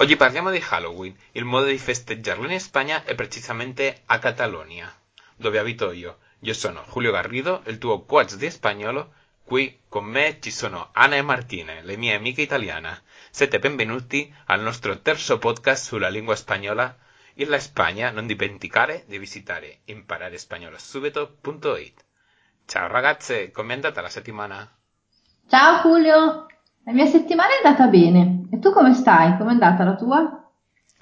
Oggi parliamo di Halloween. Il modo di festeggiarlo in Spagna è precisamente a Catalogna, dove abito io. Io sono Julio Garrido, il tuo coach di spagnolo. Qui con me ci sono Anna e Martine, le mie amiche italiane. Siete benvenuti al nostro terzo podcast sulla lingua spagnola. In la Spagna non dimenticare di visitare impararespagnolo.subito.it. Ciao ragazze, com'è andata la settimana? Ciao Julio, la mia settimana è andata bene. E tu come stai? Com'è andata la tua?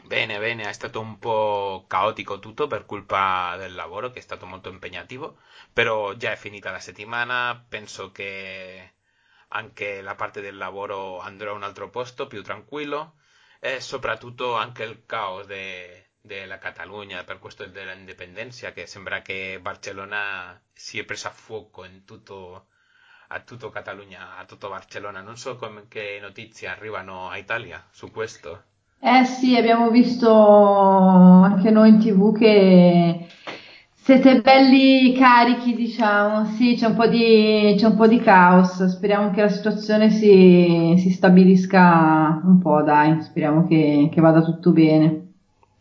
Bene, bene, è stato un po' caotico tutto per colpa del lavoro che è stato molto impegnativo, però già è finita la settimana, penso che anche la parte del lavoro andrà a un altro posto più tranquillo e soprattutto anche il caos della Catalogna per questo dell'indipendenza che sembra che Barcellona si è presa a fuoco in tutto a tutto Catalogna, a tutto Barcellona. Non so com- che notizie arrivano a Italia su questo. Eh sì, abbiamo visto anche noi in tv che siete belli carichi, diciamo. Sì, c'è un po' di, c'è un po' di caos. Speriamo che la situazione si, si stabilisca un po', dai. Speriamo che, che, vada tutto bene.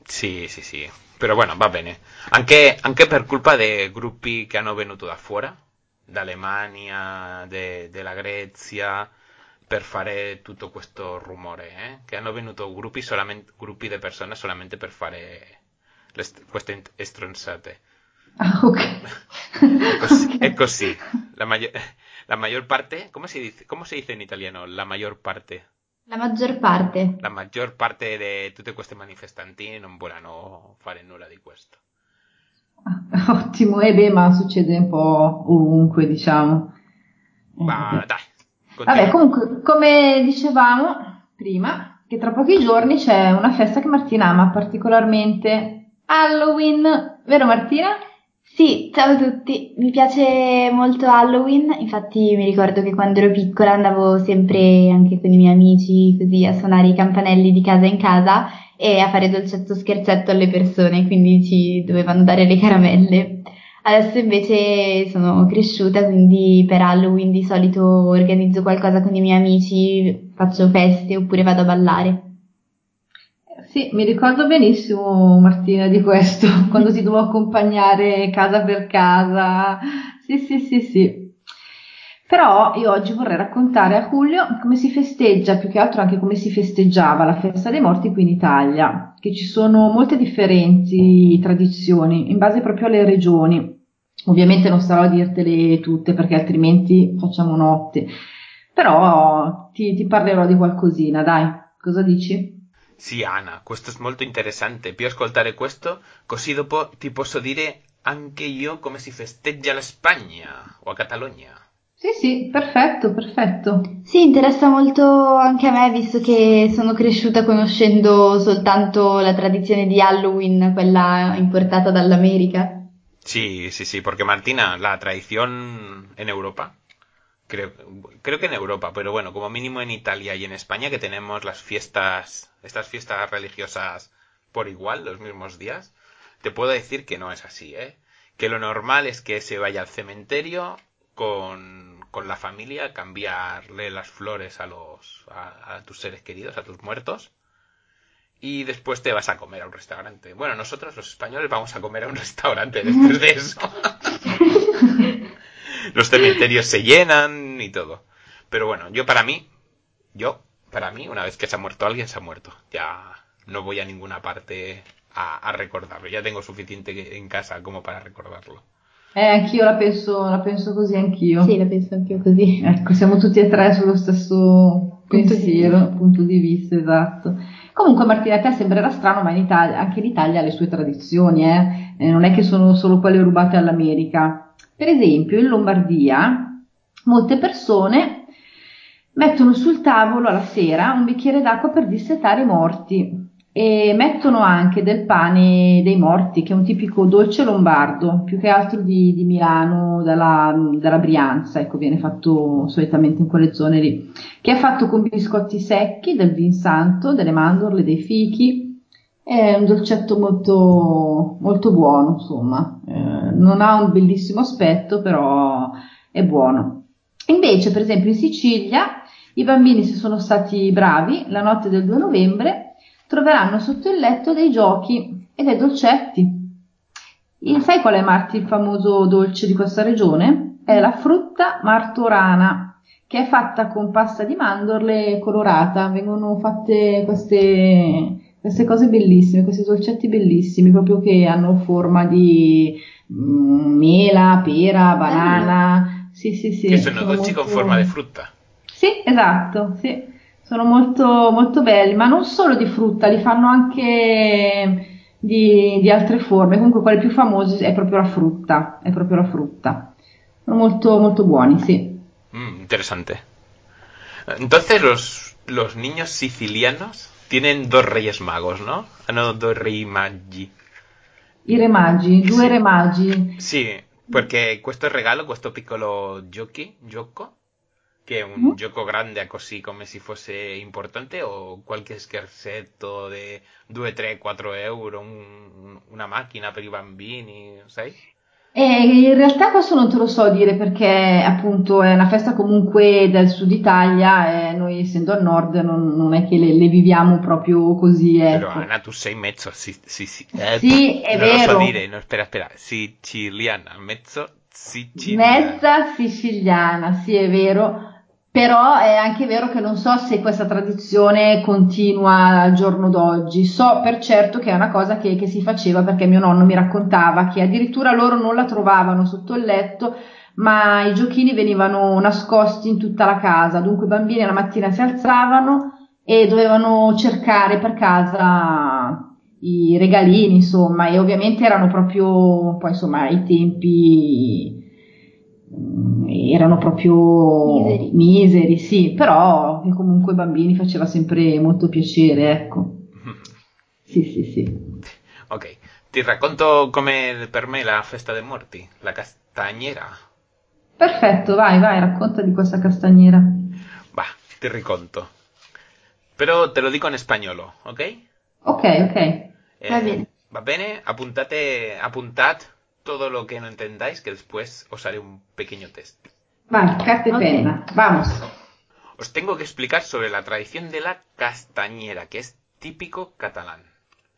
Sì, sì, sì. Però bueno, va bene. Anche, anche per colpa dei gruppi che hanno venuto da fuori d'Alemania, de, della Grecia, per fare tutto questo rumore, eh? che hanno venuto gruppi, gruppi di persone solamente per fare queste stronzate. Ah, ok. è, così, è così. La, maggior, la maggior parte, come si, dice, come si dice in italiano? La maggior parte. La maggior parte. La maggior parte di tutte queste manifestanti non vogliono fare nulla di questo. Ottimo, e beh, ma succede un po' ovunque, diciamo. Ma dai. Continua. Vabbè, comunque, come dicevamo prima, che tra pochi giorni c'è una festa che Martina ama particolarmente, Halloween, vero Martina? Sì, ciao a tutti, mi piace molto Halloween, infatti mi ricordo che quando ero piccola andavo sempre anche con i miei amici così a suonare i campanelli di casa in casa e a fare dolcetto scherzetto alle persone, quindi ci dovevano dare le caramelle. Adesso invece sono cresciuta, quindi per Halloween di solito organizzo qualcosa con i miei amici, faccio feste oppure vado a ballare. Sì, mi ricordo benissimo Martina di questo, quando ti dovevo accompagnare casa per casa. Sì, sì, sì, sì. Però io oggi vorrei raccontare a Julio come si festeggia, più che altro anche come si festeggiava la festa dei morti qui in Italia, che ci sono molte differenti tradizioni in base proprio alle regioni. Ovviamente non starò a dirtele tutte perché altrimenti facciamo notte, però ti, ti parlerò di qualcosina, dai, cosa dici? Sì, Anna, questo è molto interessante. Più ascoltare questo, così dopo ti posso dire anche io come si festeggia la Spagna o a Catalogna. Sì, sì, perfetto, perfetto. Sì, interessa molto anche a me, visto che sono cresciuta conoscendo soltanto la tradizione di Halloween, quella importata dall'America. Sí, sí, sí, porque Martina, la tradición en Europa, creo, creo que en Europa, pero bueno, como mínimo en Italia y en España, que tenemos las fiestas, estas fiestas religiosas por igual, los mismos días, te puedo decir que no es así, ¿eh? Que lo normal es que se vaya al cementerio, con, con la familia, cambiarle las flores a, los, a, a tus seres queridos, a tus muertos, y después te vas a comer a un restaurante. Bueno, nosotros los españoles vamos a comer a un restaurante después de eso. los cementerios se llenan y todo. Pero bueno, yo para mí, yo, para mí, una vez que se ha muerto alguien, se ha muerto. Ya no voy a ninguna parte a, a recordarlo. Ya tengo suficiente en casa como para recordarlo. Eh, anch'io la penso, la penso così anch'io. Sì, la penso anch'io così. Ecco, siamo tutti e tre sullo stesso pensiero, punto di, punto di vista, esatto. Comunque Martina, a te sembrerà strano, ma in Italia, anche l'Italia ha le sue tradizioni, eh? Eh, non è che sono solo quelle rubate all'America. Per esempio, in Lombardia, molte persone mettono sul tavolo alla sera un bicchiere d'acqua per dissetare i morti e mettono anche del pane dei morti, che è un tipico dolce lombardo, più che altro di, di Milano, dalla, dalla, Brianza, ecco, viene fatto solitamente in quelle zone lì, che è fatto con biscotti secchi, del vin santo, delle mandorle, dei fichi, è un dolcetto molto, molto buono, insomma, eh, non ha un bellissimo aspetto, però è buono. Invece, per esempio, in Sicilia i bambini, se sono stati bravi, la notte del 2 novembre troveranno sotto il letto dei giochi e dei dolcetti. Il, sai qual è Marti il famoso dolce di questa regione? È la frutta martorana, che è fatta con pasta di mandorle colorata. Vengono fatte queste, queste cose bellissime, questi dolcetti bellissimi, proprio che hanno forma di mm, mela, pera, banana. Sì, sì, sì. Che sono, sono dolci molto... con forma di frutta. Sì, esatto, sì. Sono molto, molto belli, ma non solo di frutta, li fanno anche di, di, altre forme. Comunque, quelli più famosi è proprio la frutta. È proprio la frutta. Sono molto, molto buoni, sì. Mm, interesante. Entonces, los, los niños sicilianos tienen dos reyes magos, ¿no? Ah, no, dos rey magi. I re magi, due sì. re magi. Sì, perché questo regalo, questo piccolo giochi, gioco, che è un uh-huh. gioco grande così come se fosse importante o qualche scherzetto di 2, 3, 4 euro, un, una macchina per i bambini, sai? Eh, in realtà questo non te lo so dire perché appunto è una festa comunque del sud Italia e noi essendo al nord non, non è che le, le, viviamo proprio così. Ecco. Però Anna tu sei mezzo, sì, sì, sì. Eh, sì è non vero. Non lo so dire, no, spera, spera, siciliana, mezzo siciliana. Mezza siciliana, sì è vero però è anche vero che non so se questa tradizione continua al giorno d'oggi. So per certo che è una cosa che, che, si faceva perché mio nonno mi raccontava che addirittura loro non la trovavano sotto il letto, ma i giochini venivano nascosti in tutta la casa. Dunque i bambini la mattina si alzavano e dovevano cercare per casa i regalini, insomma, e ovviamente erano proprio poi insomma i tempi erano proprio miseri. miseri, sì, però comunque ai bambini faceva sempre molto piacere, ecco. Sì, sì, sì. Ok, ti racconto come per me la festa dei morti, la castagnera. Perfetto, vai, vai, racconta di questa castagnera. Va, ti riconto. Però te lo dico in spagnolo, ok? Ok, ok. Eh, va bene. Va bene, apuntate, apuntad todo lo que no entendáis, que después os haré un pequeño test. Vale, carta y okay. pena. Vamos. Os tengo que explicar sobre la tradición de la castañera, que es típico catalán.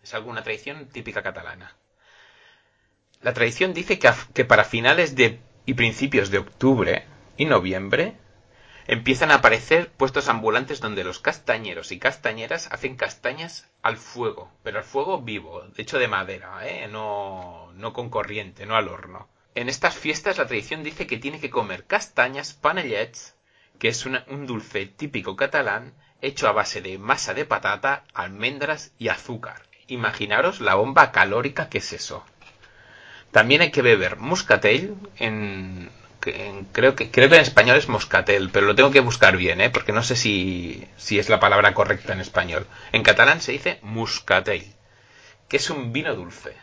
Es alguna tradición típica catalana. La tradición dice que, que para finales de y principios de octubre y noviembre empiezan a aparecer puestos ambulantes donde los castañeros y castañeras hacen castañas al fuego, pero al fuego vivo, hecho de madera, ¿eh? no, no con corriente, no al horno. En estas fiestas la tradición dice que tiene que comer castañas, panellets, que es un dulce típico catalán hecho a base de masa de patata, almendras y azúcar. Imaginaros la bomba calórica que es eso. También hay que beber muscatel en creo que creo que en español es moscatel, pero lo tengo que buscar bien, ¿eh? porque no sé si, si es la palabra correcta en español. En catalán se dice muscatel, que es un vino dulce.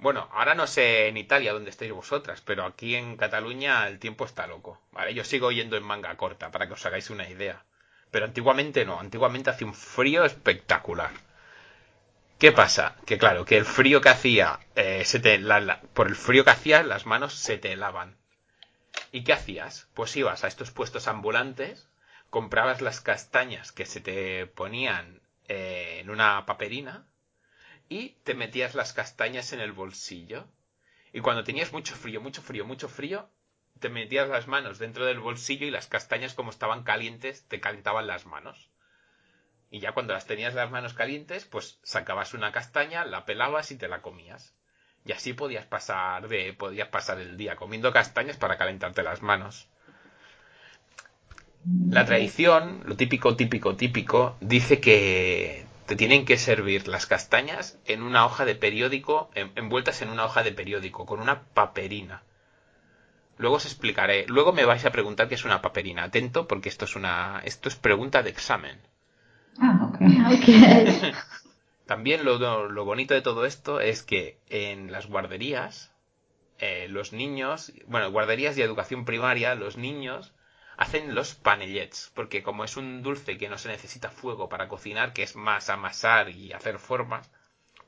Bueno, ahora no sé en Italia dónde estáis vosotras, pero aquí en Cataluña el tiempo está loco. Vale, yo sigo yendo en manga corta para que os hagáis una idea. Pero antiguamente no, antiguamente hacía un frío espectacular. ¿Qué pasa? Que claro, que el frío que hacía, eh, se te, por el frío que hacía, las manos se te helaban. ¿Y qué hacías? Pues ibas a estos puestos ambulantes, comprabas las castañas que se te ponían eh, en una paperina y te metías las castañas en el bolsillo. Y cuando tenías mucho frío, mucho frío, mucho frío, te metías las manos dentro del bolsillo y las castañas como estaban calientes te calentaban las manos. Y ya cuando las tenías las manos calientes, pues sacabas una castaña, la pelabas y te la comías. Y así podías pasar de, podías pasar el día comiendo castañas para calentarte las manos. La tradición, lo típico, típico, típico, dice que te tienen que servir las castañas en una hoja de periódico, envueltas en una hoja de periódico, con una paperina. Luego os explicaré. Luego me vais a preguntar qué es una paperina. Atento, porque esto es una, esto es pregunta de examen. Ah, ok. okay. También lo, lo, bonito de todo esto es que en las guarderías, eh, los niños, bueno, guarderías y educación primaria, los niños hacen los panellets, porque como es un dulce que no se necesita fuego para cocinar, que es más amasar y hacer formas,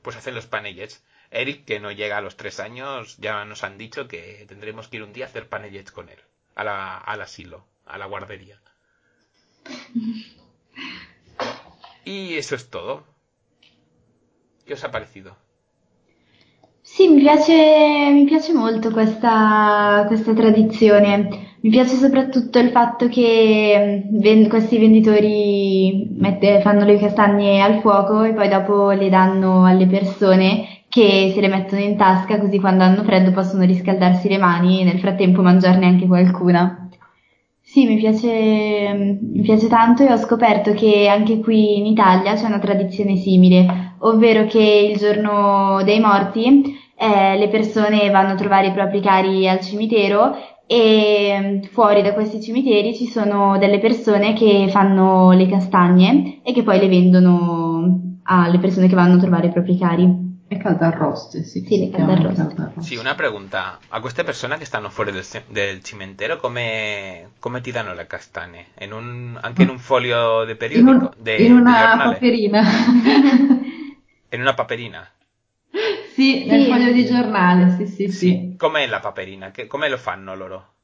pues hacen los panellets. Eric, que no llega a los tres años, ya nos han dicho que tendremos que ir un día a hacer panellets con él, a la, al asilo, a la guardería. Y eso es todo. ¿Qué os ha parecido? Sì, mi piace, mi piace molto questa, questa tradizione. Mi piace soprattutto il fatto che mm, ven- questi venditori mette- fanno le castagne al fuoco e poi dopo le danno alle persone che se le mettono in tasca così quando hanno freddo possono riscaldarsi le mani e nel frattempo mangiarne anche qualcuna. Sì, mi piace, mi piace tanto e ho scoperto che anche qui in Italia c'è una tradizione simile, ovvero che il giorno dei morti eh, le persone vanno a trovare i propri cari al cimitero e mm, fuori da questi cimiteri ci sono delle persone che fanno le castagne e che poi le vendono alle persone che vanno a trovare i propri cari. È caldarroste, sì. Sì, le caldarroste. caldarroste. Sì, una pregunta. A queste persone che stanno fuori del, del cimentero, come, come ti danno le castagne? In un, anche in un foglio de In, periodico? un- de, in una paperina. In una paperina? sì, nel Sì. foglio di giornale, sì, sì, sì. Com'è la paperina? Che- come lo fanno loro?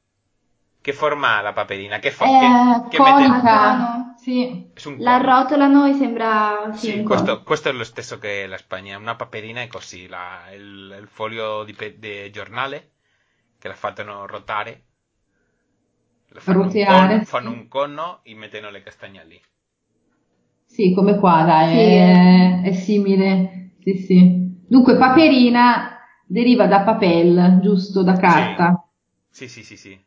Che forma ha la paperina? Che fa? È che, che mette- conica. Cono. Sì. Un La cono. arrotolano e sembra sì, Sì, un questo, questo è lo stesso che la Spagna, una paperina è così, la- il, il foglio di, pe- di giornale che la fanno rotare, la fanno, un Roteare, cono, sì. fanno un cono e mettono le castagne lì. Sì, come qua, dai, Sì, è, è simile. Sì, sì. Dunque, paperina deriva da papel, giusto, da carta. Sì, sì, sì, sì.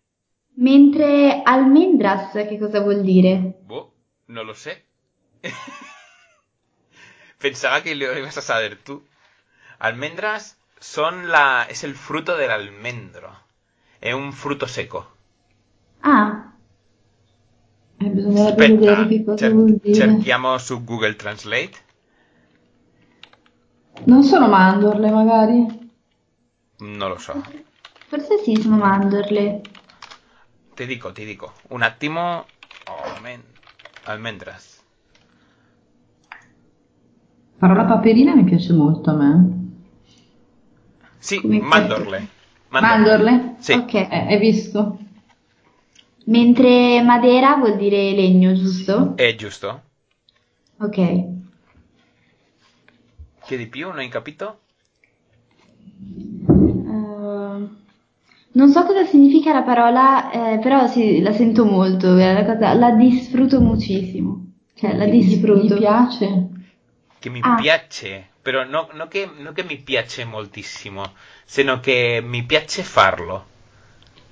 Mentre almendras, che cosa vuol dire? Boh, no lo sé. Pensaba que lo ibas a saber tú. Almendras son la, es el fruto del almendro. Es un fruto seco. Ah, Eh, Aspetta, che cer- cerchiamo su Google Translate. Non sono mandorle, magari? Non lo so. forse sì, sono mandorle. Ti dico, ti dico. Un attimo. Oh, men- Almendras. Parola paperina mi piace molto a me. Sì, Come mandorle. Mandorle? Sì. Ok. Eh, hai visto? Mentre madera vuol dire legno, giusto? È giusto? Ok. Che di più? Non hai capito? Eh, non so cosa significa la parola, eh, però sì, la sento molto, è una cosa- la disfruto moltissimo. Cioè, la Gli- disfruto. Gli piace? Che mi Ah. piace. Però no, no che, no che mi piace moltissimo, sino che mi piace farlo.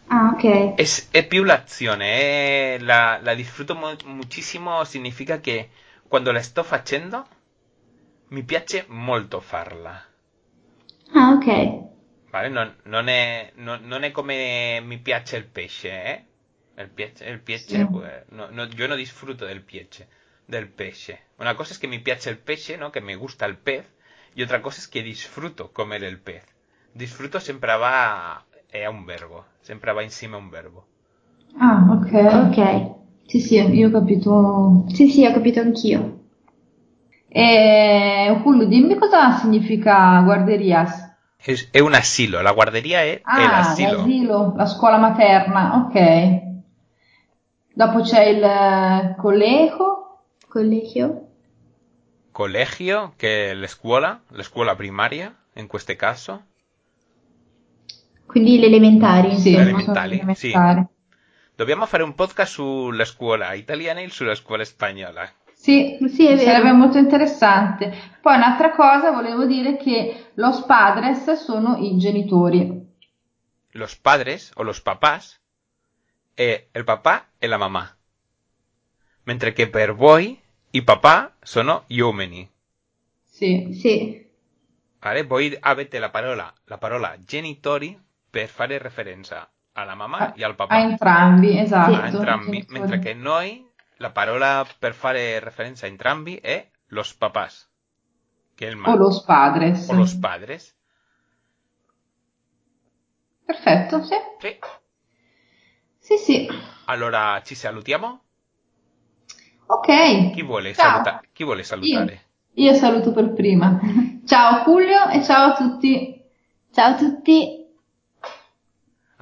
Ah, ok. Es, è più l'azione, è la, la disfruto mo- muchísimo, significa che quando la sto facendo mi piace molto farla. Ah, ok. Vale? Non, non è, non, non è come mi piace il pesce, eh? El piace, el piace, Sì. pues, no, no, yo no disfruto del piace, del pesce. Una cosa es que me piace el pesce, ¿no? Que me gusta el pez, y otra cosa es que disfruto comer el pez. Disfruto sempre va, è un verbo, sempre va insieme a un verbo. Ah, ok. Ok. Sì, sì, io ho capito. Sì, sì, ho capito anch'io. E Julio, dimmi cosa significa guarderías. Es, è un asilo, la guarderia è, è Ah, l'asilo. l'asilo, la scuola materna, ok. Dopo c'è il eh, collegio, Collegio? Colegio, che è l'escuola, l'escuola primaria, in questo caso. Quindi le elementari, sì, elementari, sono sì. elementari. Dobbiamo fare un podcast sulla scuola italiana e sulla scuola spagnola. Sì, Sì, è vero. sarebbe molto interessante. Poi un'altra cosa, volevo dire che los padres sono i genitori. Los padres o los papás è il papà e la mamma. Mentre che per voi i papà sono gli uomini. Sì, Sì. Vale? Voi avete la parola, la parola genitori per fare referenza alla mamma e al papà. a entrambi, esatto. a entrambi, mentre che noi la parola per fare referenza a entrambi è los papás, che è il O los padres. o los padres. Perfetto, sì. Sì. Sì, sì. Allora ci salutiamo? Ok. Chi vuole, saluta- chi vuole salutare? Io saluto per prima. Ciao Julio e ciao a tutti. Ciao a tutti,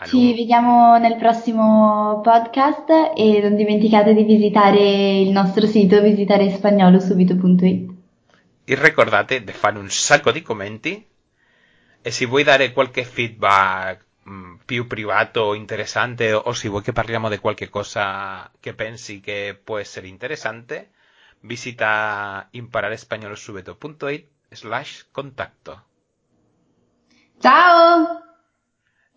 ci lungo. vediamo nel prossimo podcast e non dimenticate di visitare il nostro sito visitarespagnolo subito.it. e ricordate di fare un sacco di commenti e se vuoi dare qualche feedback mm, più privato o interessante o se vuoi che parliamo di qualche cosa che pensi che può essere interessante visita impararespagnolosubito.it slash contatto ciao